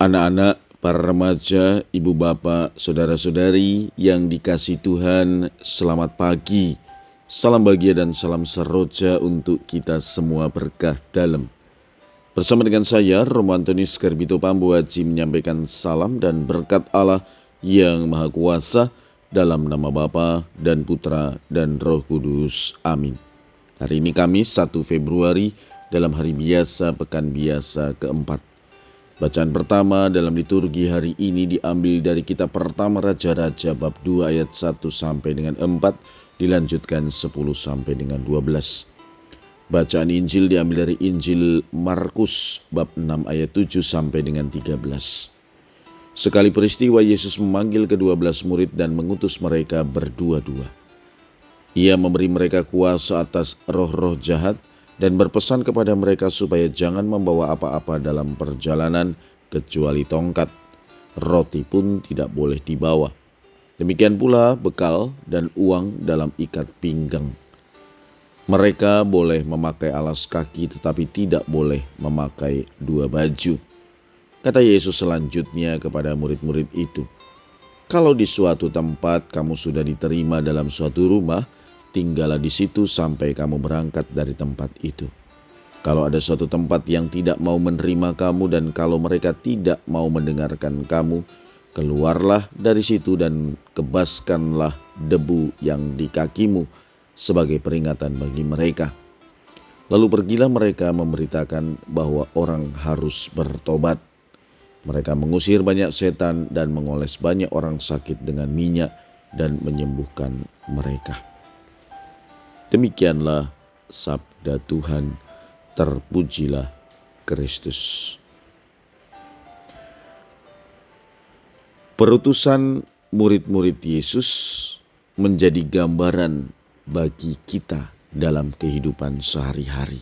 Anak-anak, para remaja, ibu bapak, saudara-saudari yang dikasih Tuhan, selamat pagi. Salam bahagia dan salam seroja untuk kita semua berkah dalam. Bersama dengan saya, Romo Antonius Garbito Pambu Haji menyampaikan salam dan berkat Allah yang Maha Kuasa dalam nama Bapa dan Putra dan Roh Kudus. Amin. Hari ini Kamis 1 Februari dalam hari biasa pekan biasa keempat. Bacaan pertama dalam liturgi hari ini diambil dari kitab pertama Raja-Raja bab 2 ayat 1 sampai dengan 4 dilanjutkan 10 sampai dengan 12. Bacaan Injil diambil dari Injil Markus bab 6 ayat 7 sampai dengan 13. Sekali peristiwa Yesus memanggil kedua belas murid dan mengutus mereka berdua-dua. Ia memberi mereka kuasa atas roh-roh jahat dan berpesan kepada mereka supaya jangan membawa apa-apa dalam perjalanan kecuali tongkat. Roti pun tidak boleh dibawa. Demikian pula bekal dan uang dalam ikat pinggang. Mereka boleh memakai alas kaki tetapi tidak boleh memakai dua baju. Kata Yesus selanjutnya kepada murid-murid itu, "Kalau di suatu tempat kamu sudah diterima dalam suatu rumah, tinggallah di situ sampai kamu berangkat dari tempat itu. Kalau ada suatu tempat yang tidak mau menerima kamu dan kalau mereka tidak mau mendengarkan kamu, keluarlah dari situ dan kebaskanlah debu yang di kakimu sebagai peringatan bagi mereka. Lalu pergilah mereka memberitakan bahwa orang harus bertobat. Mereka mengusir banyak setan dan mengoles banyak orang sakit dengan minyak dan menyembuhkan mereka. Demikianlah sabda Tuhan, terpujilah Kristus. Perutusan murid-murid Yesus menjadi gambaran bagi kita dalam kehidupan sehari-hari.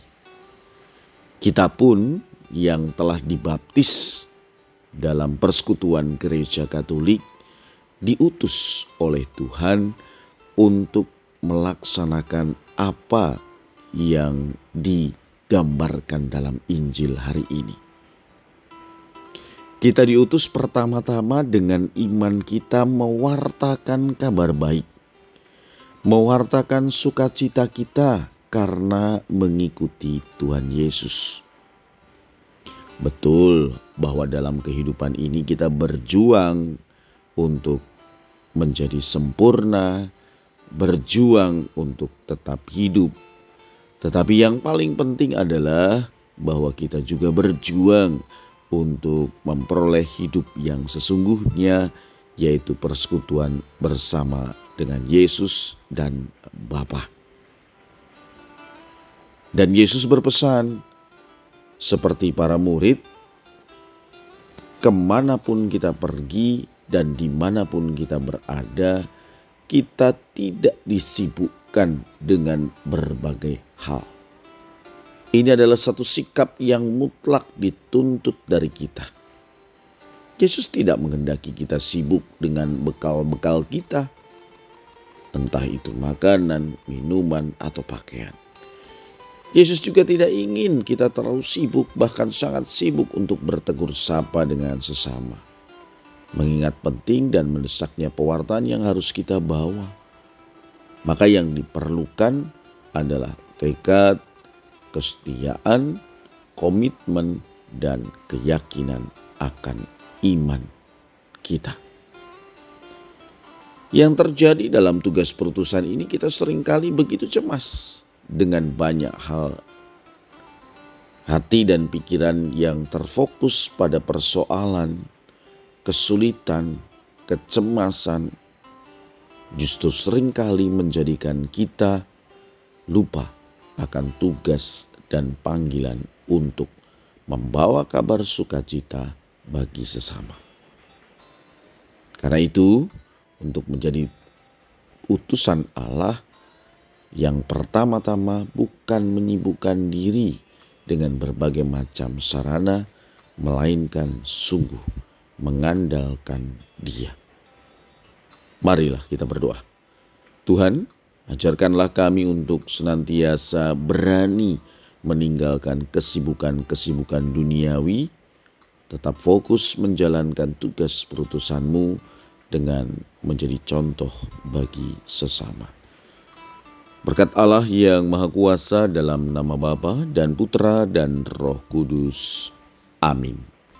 Kita pun yang telah dibaptis dalam persekutuan gereja Katolik diutus oleh Tuhan untuk melaksanakan apa yang digambarkan dalam Injil hari ini. Kita diutus pertama-tama dengan iman kita mewartakan kabar baik, mewartakan sukacita kita karena mengikuti Tuhan Yesus. Betul bahwa dalam kehidupan ini kita berjuang untuk menjadi sempurna, berjuang untuk tetap hidup. Tetapi yang paling penting adalah bahwa kita juga berjuang untuk memperoleh hidup yang sesungguhnya yaitu persekutuan bersama dengan Yesus dan Bapa. Dan Yesus berpesan, seperti para murid, ke mana pun kita pergi dan di mana pun kita berada, kita tidak disibukkan dengan berbagai hal. Ini adalah satu sikap yang mutlak dituntut dari kita. Yesus tidak menghendaki kita sibuk dengan bekal-bekal kita, entah itu makanan, minuman, atau pakaian. Yesus juga tidak ingin kita terlalu sibuk, bahkan sangat sibuk untuk bertegur sapa dengan sesama mengingat penting dan mendesaknya pewartaan yang harus kita bawa. Maka yang diperlukan adalah tekad, kesetiaan, komitmen, dan keyakinan akan iman kita. Yang terjadi dalam tugas perutusan ini kita sering kali begitu cemas dengan banyak hal hati dan pikiran yang terfokus pada persoalan kesulitan, kecemasan justru sering kali menjadikan kita lupa akan tugas dan panggilan untuk membawa kabar sukacita bagi sesama. Karena itu, untuk menjadi utusan Allah, yang pertama-tama bukan menyibukkan diri dengan berbagai macam sarana, melainkan sungguh mengandalkan Dia. Marilah kita berdoa. Tuhan, ajarkanlah kami untuk senantiasa berani meninggalkan kesibukan-kesibukan duniawi tetap fokus menjalankan tugas perutusanmu dengan menjadi contoh bagi sesama. Berkat Allah yang Maha Kuasa dalam nama Bapa dan Putra dan Roh Kudus. Amin.